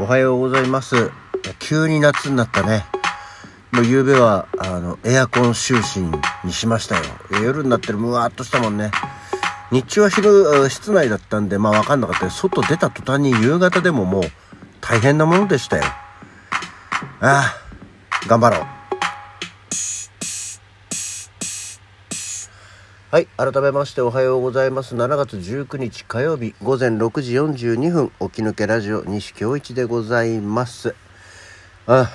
おはようございます。急に夏になったね。もう夕べは、あの、エアコン就寝にしましたよ。夜になってるむわっとしたもんね。日中は昼、室内だったんで、まあわかんなかったけど外出た途端に夕方でももう大変なものでしたよ。ああ、頑張ろう。はい。改めましておはようございます。7月19日火曜日午前6時42分、起き抜けラジオ西京一でございます。あ、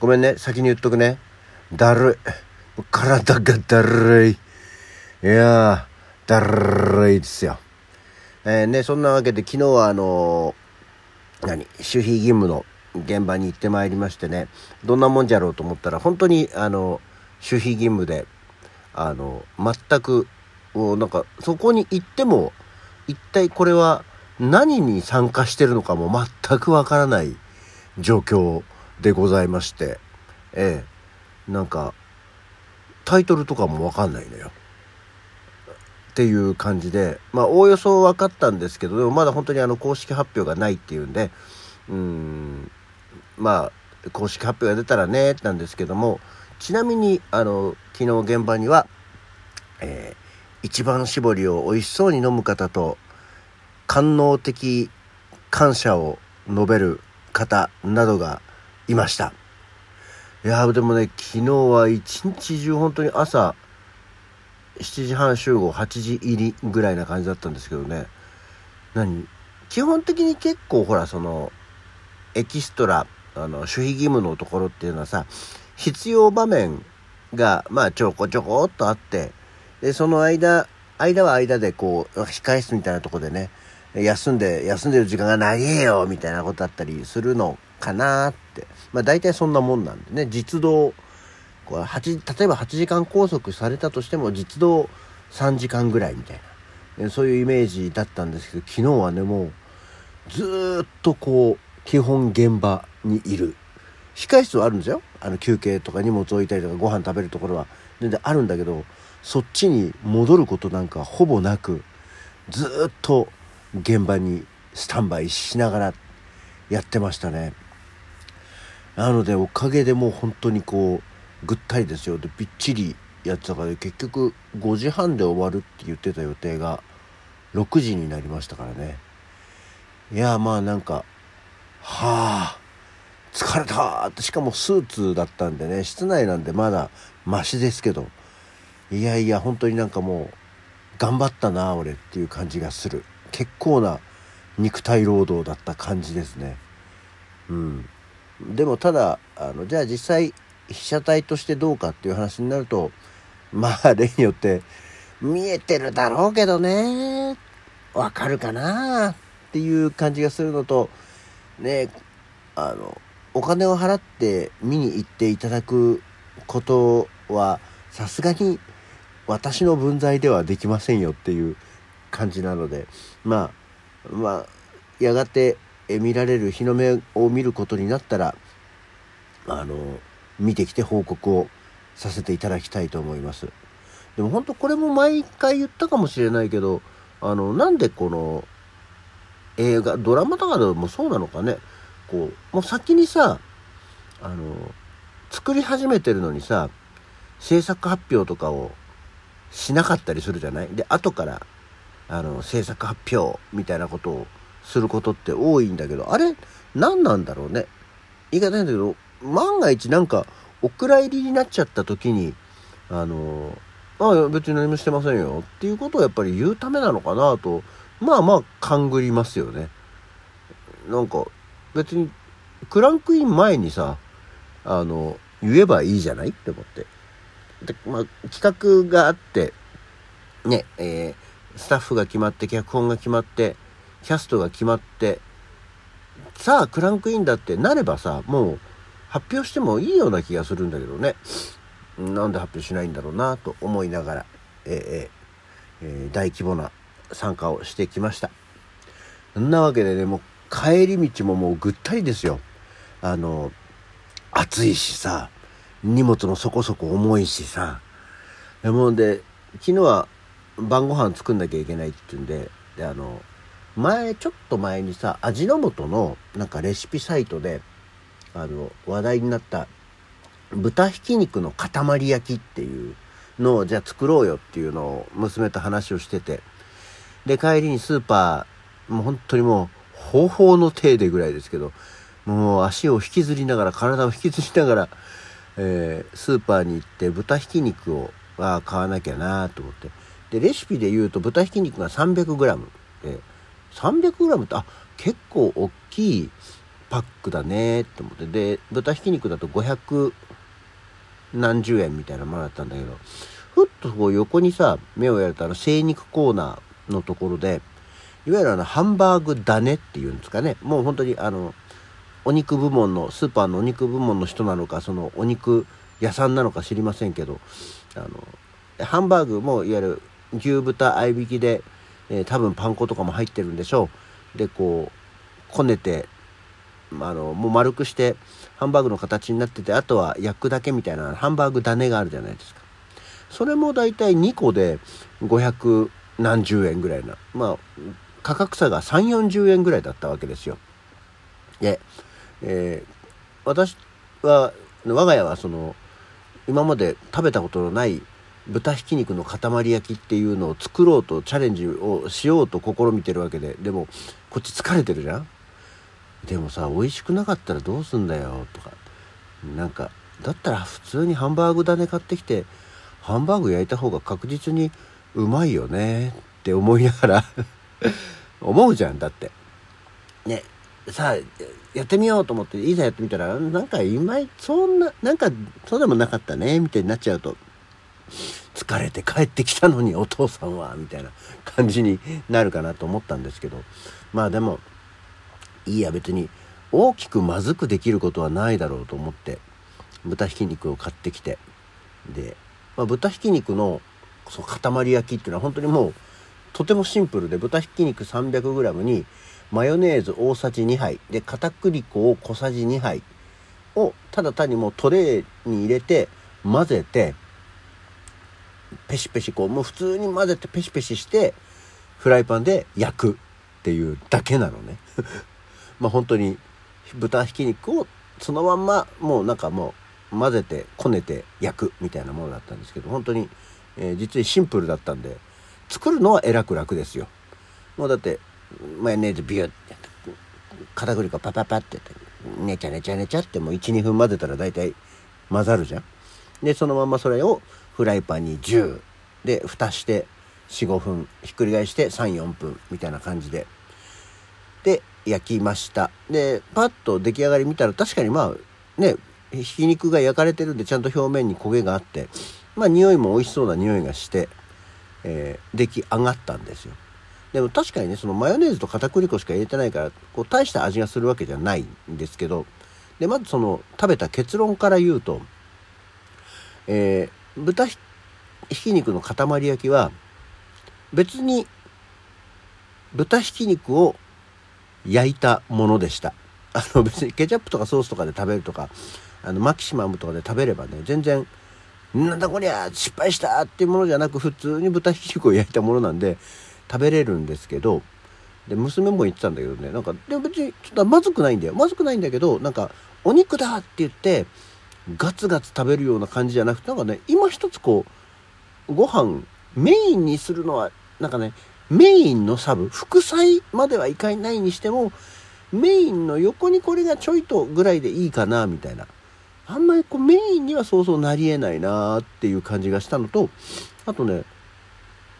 ごめんね。先に言っとくね。だるい。体がだるい。いやー、だるいですよ。えーね、そんなわけで昨日はあのー何、守秘義務の現場に行ってまいりましてね、どんなもんじゃろうと思ったら、本当にあの、守秘義務で、あの、全く、もうなんか、そこに行っても、一体これは何に参加してるのかも全くわからない状況でございまして、ええ、なんか、タイトルとかもわかんないのよ。っていう感じで、まあ、おおよそ分かったんですけど、でもまだ本当にあの、公式発表がないっていうんで、うん、まあ、公式発表が出たらね、なんですけども、ちなみに、あの、昨日現場には、えー一番搾りを美味しそうに飲む方と、官能的感謝を述べる方などがいました。いやでもね、昨日は一日中本当に朝、7時半集合、8時入りぐらいな感じだったんですけどね。何？基本的に結構ほら、その、エキストラ、あの、守秘義務のところっていうのはさ、必要場面が、まあ、ちょこちょこっとあって、で、その間、間は間でこう、控え室みたいなとこでね、休んで、休んでる時間が長えよ、みたいなことだったりするのかなって。まあ、大体そんなもんなんでね、実動、こう8例えば8時間拘束されたとしても実動3時間ぐらいみたいなそういうイメージだったんですけど昨日はねもうずっとこう基本現場にいる控室はあるんですよ。あの休憩とか荷物置いたりとかご飯食べるところは。全然あるんだけどそっちに戻ることなんかほぼなくずっと現場にスタンバイしながらやってましたね。なのでおかげでもう本当にこうぐったりですよ。でびっちりやってたから結局5時半で終わるって言ってた予定が6時になりましたからね。いやまあなんかはあ。疲れたってしかもスーツだったんでね室内なんでまだマシですけどいやいや本当になんかもう頑張ったな俺っていう感じがする。結構な肉体労働だった感じですね。うん。でもただあのじゃあ実際被写体としてどうかっていう話になるとまあ例によって見えてるだろうけどねわかるかなっていう感じがするのとねあのお金を払って見に行っていただくことはさすがに私の分際ではできませんよっていう感じなのでまあまあやがて見られる日の目を見ることになったらあの見てきて報告をさせていただきたいと思います。でも本当これも毎回言ったかもしれないけど、あの、なんでこの映画、ドラマとかでもそうなのかね、こう、もう先にさ、あの、作り始めてるのにさ、制作発表とかをしなかったりするじゃない？で、後から、あの、制作発表みたいなことをすることって多いんだけど、あれ、何なんだろうね？言い方ないんだけど、万が一なんかお蔵入りになっちゃった時にあのああ別に何もしてませんよ。っていうことをやっぱり言うためなのかなとまあまあ勘ぐりますよね。なんか別にクランクイン前にさあの言えばいいじゃない？って思って。で、まあ、企画があってねえースタッフが決まって脚本が決まってキャストが決まってさあクランクインだってなればさもう発表してもいいような気がするんだけどね。なんで発表しないんだろうなと思いながら、えーえー大規模な参加をしてきました。そんなわけでねもう帰り道ももうぐったりですよ。あの暑いしさ荷物もそこそこ重いしさ。でもんで昨日は晩ご飯作んなきゃいけないって言うんでであの前ちょっと前にさ味の素のなんかレシピサイトであの話題になった豚ひき肉の塊焼きっていうのをじゃあ作ろうよっていうのを娘と話をしてて。で帰りにスーパーもう本当にもう方法の手でぐらいですけどもう足を引きずりながら体を引きずりながら、えー、スーパーに行って豚ひき肉をあ買わなきゃなと思って。でレシピで言うと豚ひき肉が 300g で 300g ってあ結構大きいパックだねって思って。で豚ひき肉だと500何十円みたいなものだったんだけどふっとこう横にさ目をやるとあの精肉コーナーのところでいわゆるあのハンバーグだねっていうんですかね。もう本当にあのお肉部門のスーパーのお肉部門の人なのかそのお肉屋さんなのか知りませんけどあのハンバーグもいわゆる牛豚合いびきで、えー、多分パン粉とかも入ってるんでしょう。でこうこねてあのもう丸くしてハンバーグの形になっててあとは焼くだけみたいなハンバーグ種があるじゃないですか。それも大体2個で500何十円ぐらいな。まあ価格差が3 4 0円ぐらいだったわけですよ。で、えー、私は我が家はその今まで食べたことのない豚ひき肉の塊焼きっていうのを作ろうとチャレンジをしようと試みてるわけででもこっち疲れてるじゃん。でもさ美味しくなかったらどうすんだよとか。なんかだったら普通にハンバーグ種買ってきてハンバーグ焼いた方が確実にうまいよねって思いながら。思うじゃんだって。ねさあやってみようと思っていざやってみたらなんか今そんななんかそうでもなかったねみたいになっちゃうと疲れて帰ってきたのにお父さんはみたいな感じになるかなと思ったんですけど。まあでもいいや別に大きくまずくできることはないだろうと思って豚ひき肉を買ってきてで、まあ、豚ひき肉のその塊焼きっていうのは本当にもうとてもシンプルで豚ひき肉 300g にマヨネーズ大さじ2杯で片栗粉を小さじ2杯をただ単にもうトレーに入れて混ぜてペシペシこうもう普通に混ぜてペシペシしてフライパンで焼くっていうだけなのね。まあ本当に豚ひき肉をそのまんまもうなんかもう混ぜてこねて焼くみたいなものだったんですけど本当に、えー、実にシンプルだったんで作るのはえらく楽ですよ。もうだってマヨネーズビューってやって片栗粉パパパってやってねちゃねちゃねちゃってもう12分混ぜたら大体混ざるじゃん。でそのままそれをフライパンに10で蓋して45分ひっくり返して34分みたいな感じで。で焼きました。でパッと出来上がり見たら確かにまあねひき肉が焼かれてるんでちゃんと表面に焦げがあってまあ匂いも美味しそうな匂いがして、えー、出来上がったんですよでも確かにねそのマヨネーズと片栗粉しか入れてないからこう大した味がするわけじゃないんですけどでまずその食べた結論から言うと、えー、豚ひき肉の塊焼きは別に豚ひき肉を焼いたものでした。あの別にケチャップとかソースとかで食べるとか、あのマキシマムとかで食べればね、全然、なんだこりゃ失敗したっていうものじゃなく普通に豚ひき肉を焼いたものなんで食べれるんですけど、で、娘も言ってたんだけどね、なんか、でも別にちょっとまずくないんだよ。まずくないんだけど、なんか、お肉だって言って、ガツガツ食べるような感じじゃなくて、なんかね、今一つこう、ご飯、メインにするのは、なんかね、メインのサブ、副菜まではいかないにしても、メインの横にこれがちょいとぐらいでいいかな、みたいな。あんまりこうメインにはそうそうなり得ないなっていう感じがしたのと、あとね、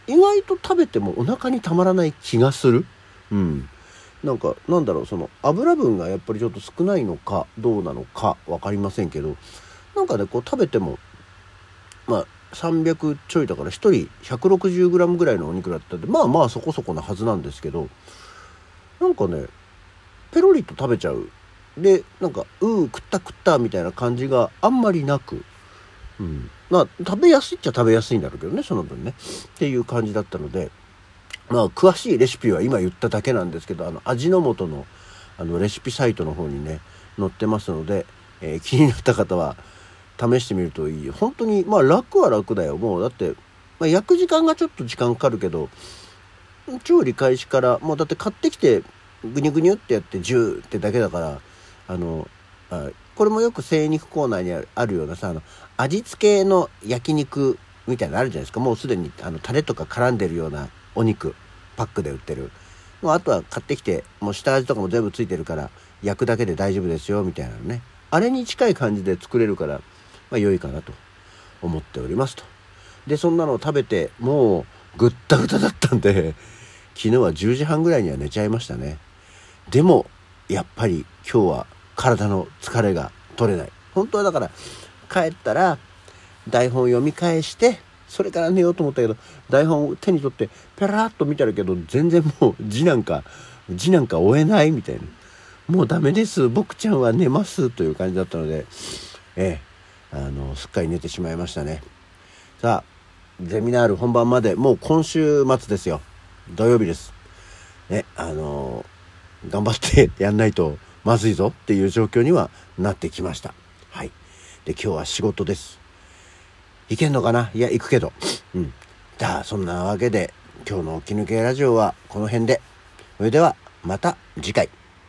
意外と食べてもお腹にたまらない気がする。うん。なんか、なんだろう、その油分がやっぱりちょっと少ないのか、どうなのか分かりませんけど、なんかね、こう食べても、まあ、300ちょいだから1人 160g ぐらいのお肉だったんでまあまあそこそこなはずなんですけどなんかねペロリと食べちゃうでなんか「うー食った食った」みたいな感じがあんまりなく、うん、まあ食べやすいっちゃ食べやすいんだろうけどねその分ね。っていう感じだったのでまあ詳しいレシピは今言っただけなんですけどあの味の素のあのレシピサイトの方にね載ってますので、えー、気になった方は試してみるといい。本当にまあ楽は楽だよ。もうだって、まあ、焼く時間がちょっと時間かかるけど調理開始からもうだって買ってきてぐにゅぐにゅってやってジューってだけだからあのあこれもよく精肉コーナーにあるあるようなさあの味付けの焼肉みたいなのあるじゃないですか。もうすでにあのタレとか絡んでるようなお肉パックで売ってる。もうあとは買ってきてもう下味とかも全部ついてるから焼くだけで大丈夫ですよみたいなのね。あれに近い感じで作れるから、まあ、良いかなと思っておりますと。でそんなのを食べてもうぐったぐただったんで昨日は10時半ぐらいには寝ちゃいましたね。でもやっぱり今日は体の疲れが取れない。本当はだから帰ったら台本読み返してそれから寝ようと思ったけど台本を手に取ってペラッと見たらけど全然もう字なんか字なんか追えないみたいな。もうダメです僕ちゃんは寝ますという感じだったのでええあのすっかり寝てしまいましたね。さあゼミナール本番までもう今週末ですよ。土曜日です。ねあの頑張ってやんないとまずいぞっていう状況にはなってきました。はい。で今日は仕事です。行けんのかな？いや行くけど。うん。じゃあそんなわけで今日の起き抜けラジオはこの辺で。それではまた次回。